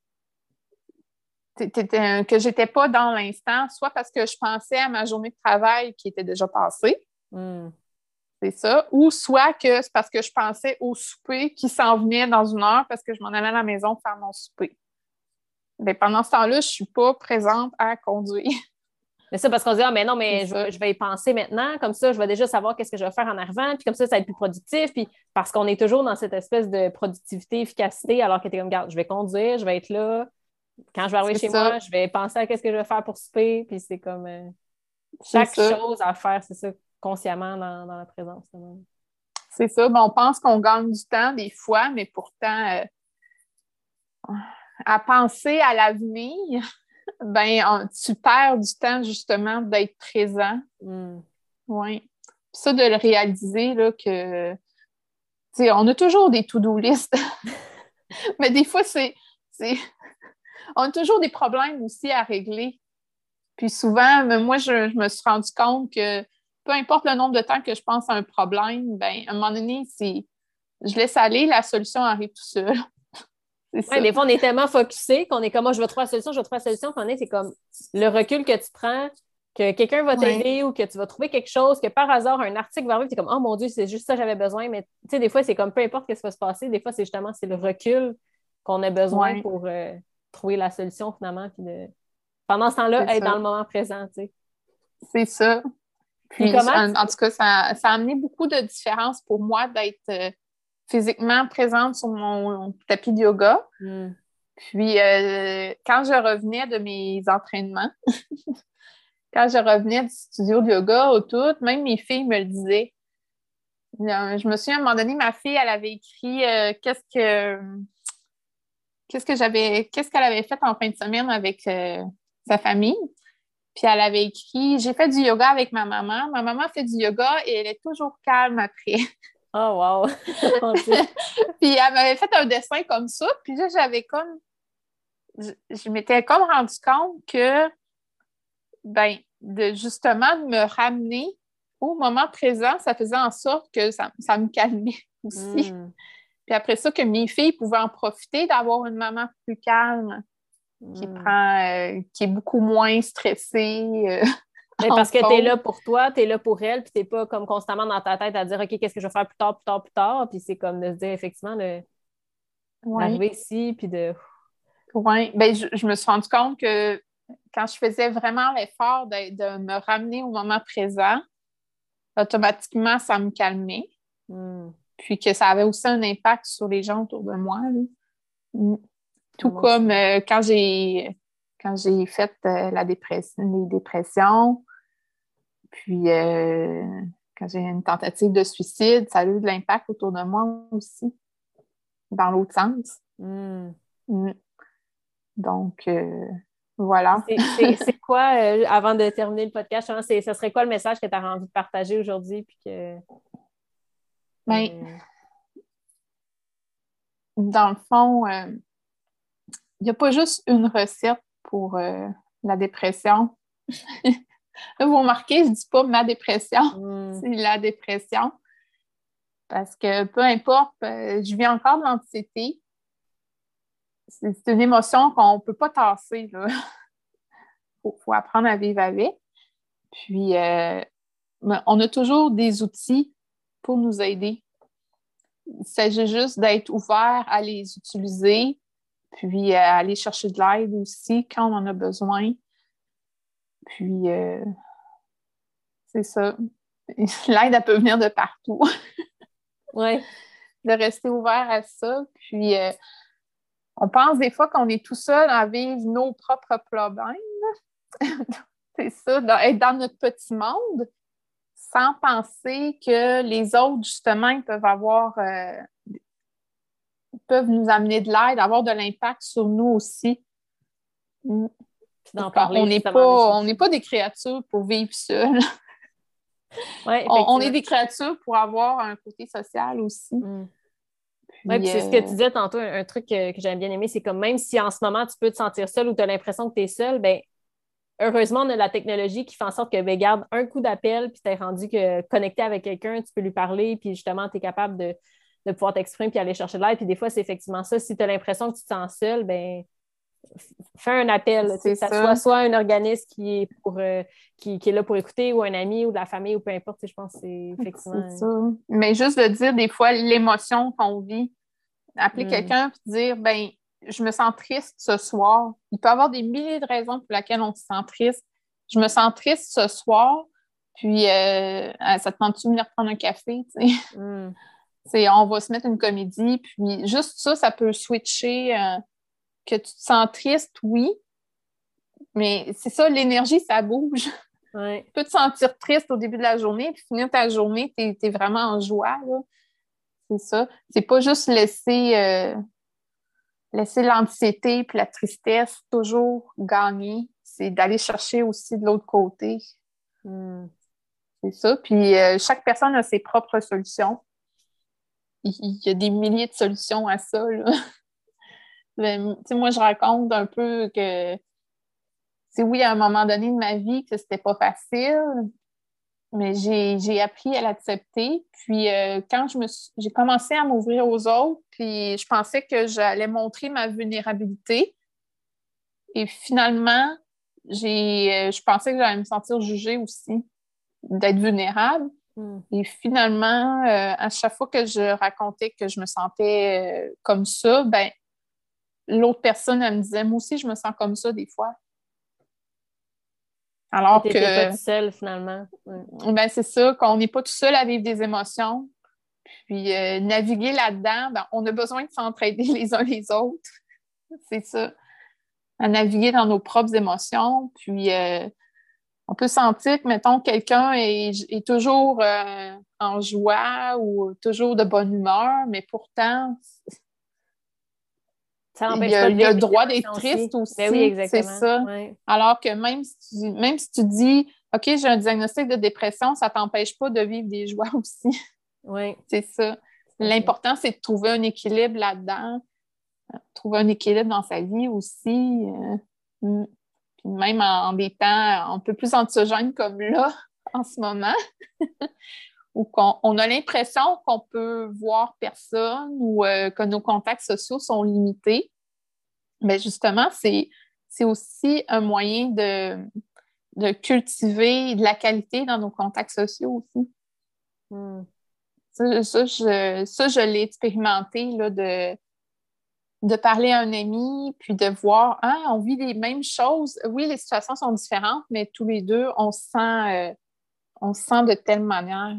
que j'étais pas dans l'instant, soit parce que je pensais à ma journée de travail qui était déjà passée. Hmm. C'est ça. Ou soit que c'est parce que je pensais au souper qui s'en venait dans une heure parce que je m'en allais à la maison faire mon souper. Mais pendant ce temps-là, je ne suis pas présente à conduire. Mais ça, parce qu'on se dit, ah, mais non, mais je, vais y penser maintenant, comme ça, je vais déjà savoir qu'est-ce que je vais faire en arrivant, puis comme ça, ça va être plus productif, puis parce qu'on est toujours dans cette espèce de productivité, efficacité, alors que tu es comme, regarde, je vais conduire, je vais être là, quand je vais arriver chez moi, je vais penser à qu'est-ce que je vais faire pour souper, puis c'est comme euh, chaque chose à faire, c'est ça, consciemment dans, la présence. C'est ça. on pense qu'on gagne du temps des fois, mais pourtant, euh, à penser à l'avenir, ben, tu perds du temps justement d'être présent. Mm. Oui. ça, de le réaliser, là, que, on a toujours des to-do list, mais des fois, c'est on a toujours des problèmes aussi à régler. Puis souvent, moi, je, me suis rendu compte que peu importe le nombre de temps que je pense à un problème, ben, à un moment donné, c'est je laisse aller, la solution arrive tout seul. Oui, des fois, on est tellement focusé qu'on est comme moi, je vais trouver la solution, je vais trouver la solution. c'est comme le recul que tu prends, que quelqu'un va t'aider ou que tu vas trouver quelque chose, que par hasard, un article va arriver, tu es comme Oh mon Dieu, c'est juste ça que j'avais besoin. Mais tu sais, des fois, c'est comme peu importe ce qui va se passer, des fois, c'est justement c'est le recul qu'on a besoin pour, euh, trouver la solution finalement. Puis de... Pendant ce temps-là, être dans le moment présent. Tu sais. C'est ça. Puis, en, tout cas, ça, a amené beaucoup de différences pour moi d'être euh, physiquement présente sur mon, tapis de yoga. Hmm. Puis, euh, quand je revenais de mes entraînements, quand je revenais du studio de yoga ou tout, même mes filles me le disaient. Euh, je me souviens, à un moment donné, ma fille, elle avait écrit Qu'est-ce que qu'est-ce que j'avais, qu'est-ce qu'elle avait fait en fin de semaine avec euh, sa famille? Puis elle avait écrit J'ai fait du yoga avec ma maman. Ma maman fait du yoga et elle est toujours calme après. Oh, wow! puis elle m'avait fait un dessin comme ça. Puis là, j'avais comme. Je, m'étais comme rendu compte que, ben, de justement de me ramener au moment présent, ça faisait en sorte que ça, me calmait aussi. Hmm. Puis après ça, que mes filles pouvaient en profiter d'avoir une maman plus calme, qui hmm. prend, euh, qui est beaucoup moins stressée. Euh, parce que tu es là pour toi, tu es là pour elle, puis tu n'es pas comme constamment dans ta tête à dire OK, qu'est-ce que je vais faire plus tard, plus tard, plus tard? Puis c'est comme de se dire effectivement de d'arriver ici, puis de. Oui, bien, je, me suis rendu compte que quand je faisais vraiment l'effort de, de, me ramener au moment présent, automatiquement, ça me calmait. Hmm puis que ça avait aussi un impact sur les gens autour de moi. Mm. Tout comme euh, quand j'ai quand j'ai fait euh, la dépression, les dépressions, puis euh, quand j'ai une tentative de suicide, ça a eu de l'impact autour de moi aussi, dans l'autre sens. Mm. Mm. Donc, voilà. C'est quoi, avant de terminer le podcast, ce serait quoi le message que tu as envie de partager aujourd'hui? Puis que mais ben, dans le fond, il euh, n'y a pas juste une recette pour euh, la dépression. vous remarquez, je ne dis pas ma dépression, hmm. c'est la dépression. Parce que peu importe, euh, je vis encore de l'anxiété. C'est une émotion qu'on ne peut pas tasser. Il faut, apprendre à vivre avec. Puis, on a toujours des outils pour nous aider. Il s'agit juste d'être ouvert à les utiliser, puis à euh, aller chercher de l'aide aussi quand on en a besoin. Puis, euh, c'est ça. L'aide, elle peut venir de partout. oui. De rester ouvert à ça. Puis, euh, on pense des fois qu'on est tout seul à vivre nos propres problèmes. c'est ça, être dans notre petit monde sans penser que les autres, justement, ils peuvent avoir euh, peuvent nous amener de l'aide, avoir de l'impact sur nous aussi. Mm. on n'est pas, pas des créatures pour vivre seules. on, est des créatures pour avoir un côté social aussi. Mm. Oui, c'est ce que tu euh, disais tantôt, un, truc que, que j'aime bien aimé, c'est comme même si en ce moment tu peux te sentir seul ou tu as l'impression que tu es seul, ben heureusement, on a la technologie qui fait en sorte que, ben, garde un coup d'appel, puis tu es rendu que connecté avec quelqu'un, tu peux lui parler, puis justement, tu es capable de, pouvoir t'exprimer puis aller chercher de l'aide. Puis des fois, c'est effectivement ça. Si tu as l'impression que tu te sens seul, ben fais un appel. Ça, soit soit un organisme qui est, pour, euh, qui, est là pour écouter, ou un ami, ou de la famille, ou peu importe. Je pense que c'est effectivement. Ça. Mais juste de dire des fois l'émotion qu'on vit. Appeler mm. quelqu'un et dire ben je me sens triste ce soir. Il peut y avoir des milliers de raisons pour lesquelles on se sent triste. Je me sens triste ce soir, puis euh, ça te tente-tu de venir prendre un café? Mm. On va se mettre une comédie, puis juste ça, ça peut switcher. Euh, que tu te sens triste, oui, mais c'est ça, l'énergie, ça bouge. Tu peux te sentir triste au début de la journée, puis finir ta journée, tu es, vraiment en joie. C'est ça. C'est pas juste laisser. Euh, laisser l'anxiété puis la tristesse toujours gagner, c'est d'aller chercher aussi de l'autre côté. Hmm. C'est ça. Puis euh, chaque personne a ses propres solutions. Il y a des milliers de solutions à ça. moi, je raconte un peu que c'est oui, à un moment donné de ma vie, que c'était pas facile, mais j'ai appris à l'accepter. Puis euh, quand je me j'ai commencé à m'ouvrir aux autres, puis je pensais que j'allais montrer ma vulnérabilité. Et finalement, j'ai euh, je pensais que j'allais me sentir jugée aussi d'être vulnérable. Hmm. Et finalement, euh, à chaque fois que je racontais que je me sentais comme ça, ben l'autre personne, elle me disait, moi aussi, je me sens comme ça des fois. Alors que. pas tout seul, finalement. Ben, c'est ça, qu'on n'est pas tout seul à vivre des émotions. Puis euh, naviguer là-dedans, ben, on a besoin de s'entraider les uns les autres. c'est ça. À naviguer dans nos propres émotions. Puis euh, on peut sentir que, mettons, quelqu'un est, toujours euh, en joie ou toujours de bonne humeur, mais pourtant, il y a le droit d'être triste aussi. Ben c'est ça. Alors que même si, tu, même si tu dis OK, j'ai un diagnostic de dépression, ça ne t'empêche pas de vivre des joies aussi. Oui. c'est ça. L'important, c'est de trouver un équilibre là-dedans, trouver un équilibre dans sa vie aussi. Euh, mm. Puis même en, des temps un peu plus anxiogènes comme là, en ce moment, où on, a l'impression qu'on peut voir personne ou euh, que nos contacts sociaux sont limités. Mais justement, c'est, aussi un moyen de, de, cultiver de la qualité dans nos contacts sociaux aussi. Hmm. Ça, je, l'ai expérimenté là, de, de parler à un ami, puis de voir, ah, on vit les mêmes choses. Oui, les situations sont différentes, mais tous les deux, on sent, euh, on sent de telle manière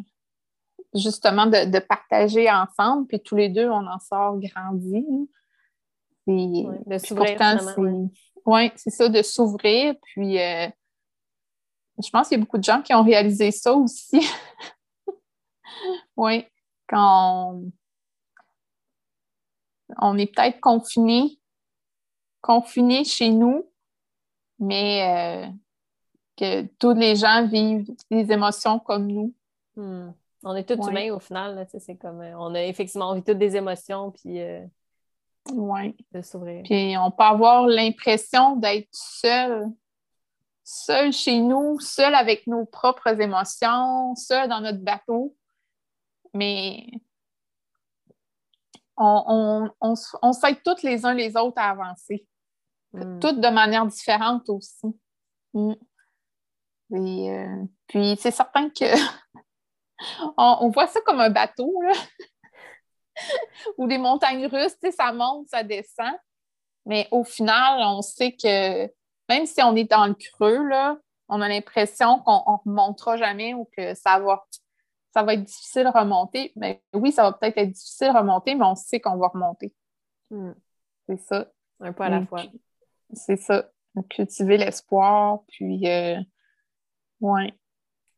justement de, partager ensemble, puis tous les deux, on en sort grandi. de s'ouvrir. Oui, c'est ça, de s'ouvrir. Puis euh, je pense qu'il y a beaucoup de gens qui ont réalisé ça aussi. oui, quand on, est peut-être confiné, confiné chez nous, mais euh, que tous les gens vivent des émotions comme nous. Hmm. On est tous humains au final. c'est comme, euh, on a effectivement envie toutes des émotions, puis euh, de s'ouvrir. Puis on peut avoir l'impression d'être seul, seul chez nous, seul avec nos propres émotions, seul dans notre bateau. Mais on, on, on, s'aide tous les uns les autres à avancer. Hmm. Toutes de manière différente aussi. Hmm. Et, euh, puis c'est certain que on, voit ça comme un bateau, ou des montagnes russes, ça monte, ça descend. Mais au final, on sait que même si on est dans le creux, là, on a l'impression qu'on ne remontera jamais ou que ça va, ça va être difficile de remonter. Mais oui, ça va peut-être être difficile de remonter, mais on sait qu'on va remonter. Hmm. C'est ça. Un peu à la fois. C'est ça. Cultiver l'espoir, puis euh, ouais.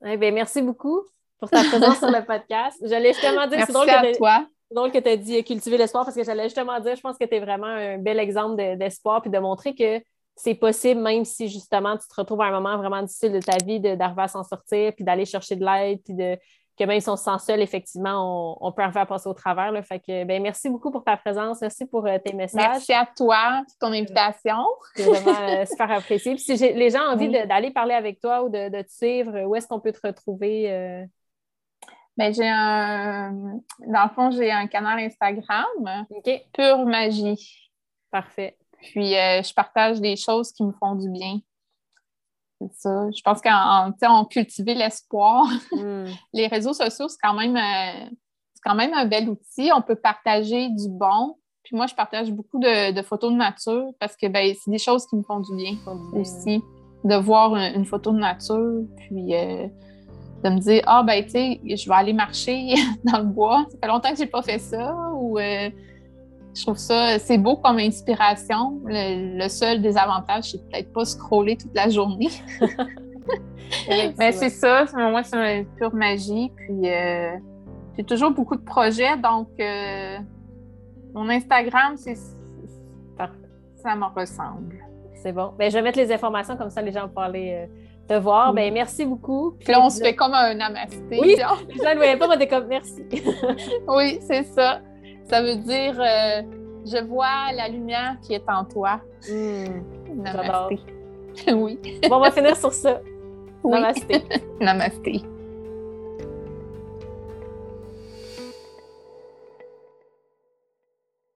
Eh bien, merci beaucoup pour ta présence sur le podcast. J'allais justement dire, c'est drôle, que toi. drôle que tu as dit cultiver l'espoir parce que j'allais justement dire, je pense que tu es vraiment un bel exemple d'espoir puis de montrer que c'est possible, même si justement tu te retrouves à un moment vraiment difficile de ta vie, d'arriver à s'en sortir, puis d'aller chercher de l'aide, puis de que même si on se sent seul, effectivement, on, peut en faire passer au travers. Là. Fait que, ben, merci beaucoup pour ta présence. Merci pour euh, tes messages. Merci à toi pour ton invitation. C'est vraiment euh, super apprécié. Puis si les gens ont envie d'aller parler avec toi ou de, te suivre, où est-ce qu'on peut te retrouver? Euh? Ben, j'ai un. Dans le fond, j'ai un canal Instagram. Pure magie. Parfait. Puis je partage des choses qui me font du bien. C'est ça. Je pense qu'en cultiver l'espoir, hmm. les réseaux sociaux, c'est quand même euh, quand même un bel outil. On peut partager du bon. Puis moi, je partage beaucoup de, photos de nature parce que ben, c'est des choses qui me font du bien, aussi. De voir une, photo de nature, puis euh, de me dire Ah ben tu sais, je vais aller marcher dans le bois. Ça fait longtemps que j'ai pas fait ça. Ou euh, je trouve ça, c'est beau comme inspiration. Le, seul désavantage, c'est peut-être pas scroller toute la journée. Mais c'est ça, moi, c'est une pure magie. Puis, euh, j'ai toujours beaucoup de projets, donc euh, mon Instagram, c'est ça me ressemble. C'est bon. Ben, je vais mettre les informations comme ça, les gens vont aller euh, te voir. Ben, merci beaucoup. Puis là, on se fait comme un namasté. Oui, les gens ne voyaient pas, mais comme merci. oui, c'est ça. Ça veut dire euh, je vois la lumière qui est en toi. Mmh, Namasté. oui. bon, on va finir sur ça. Namasté. Namasté.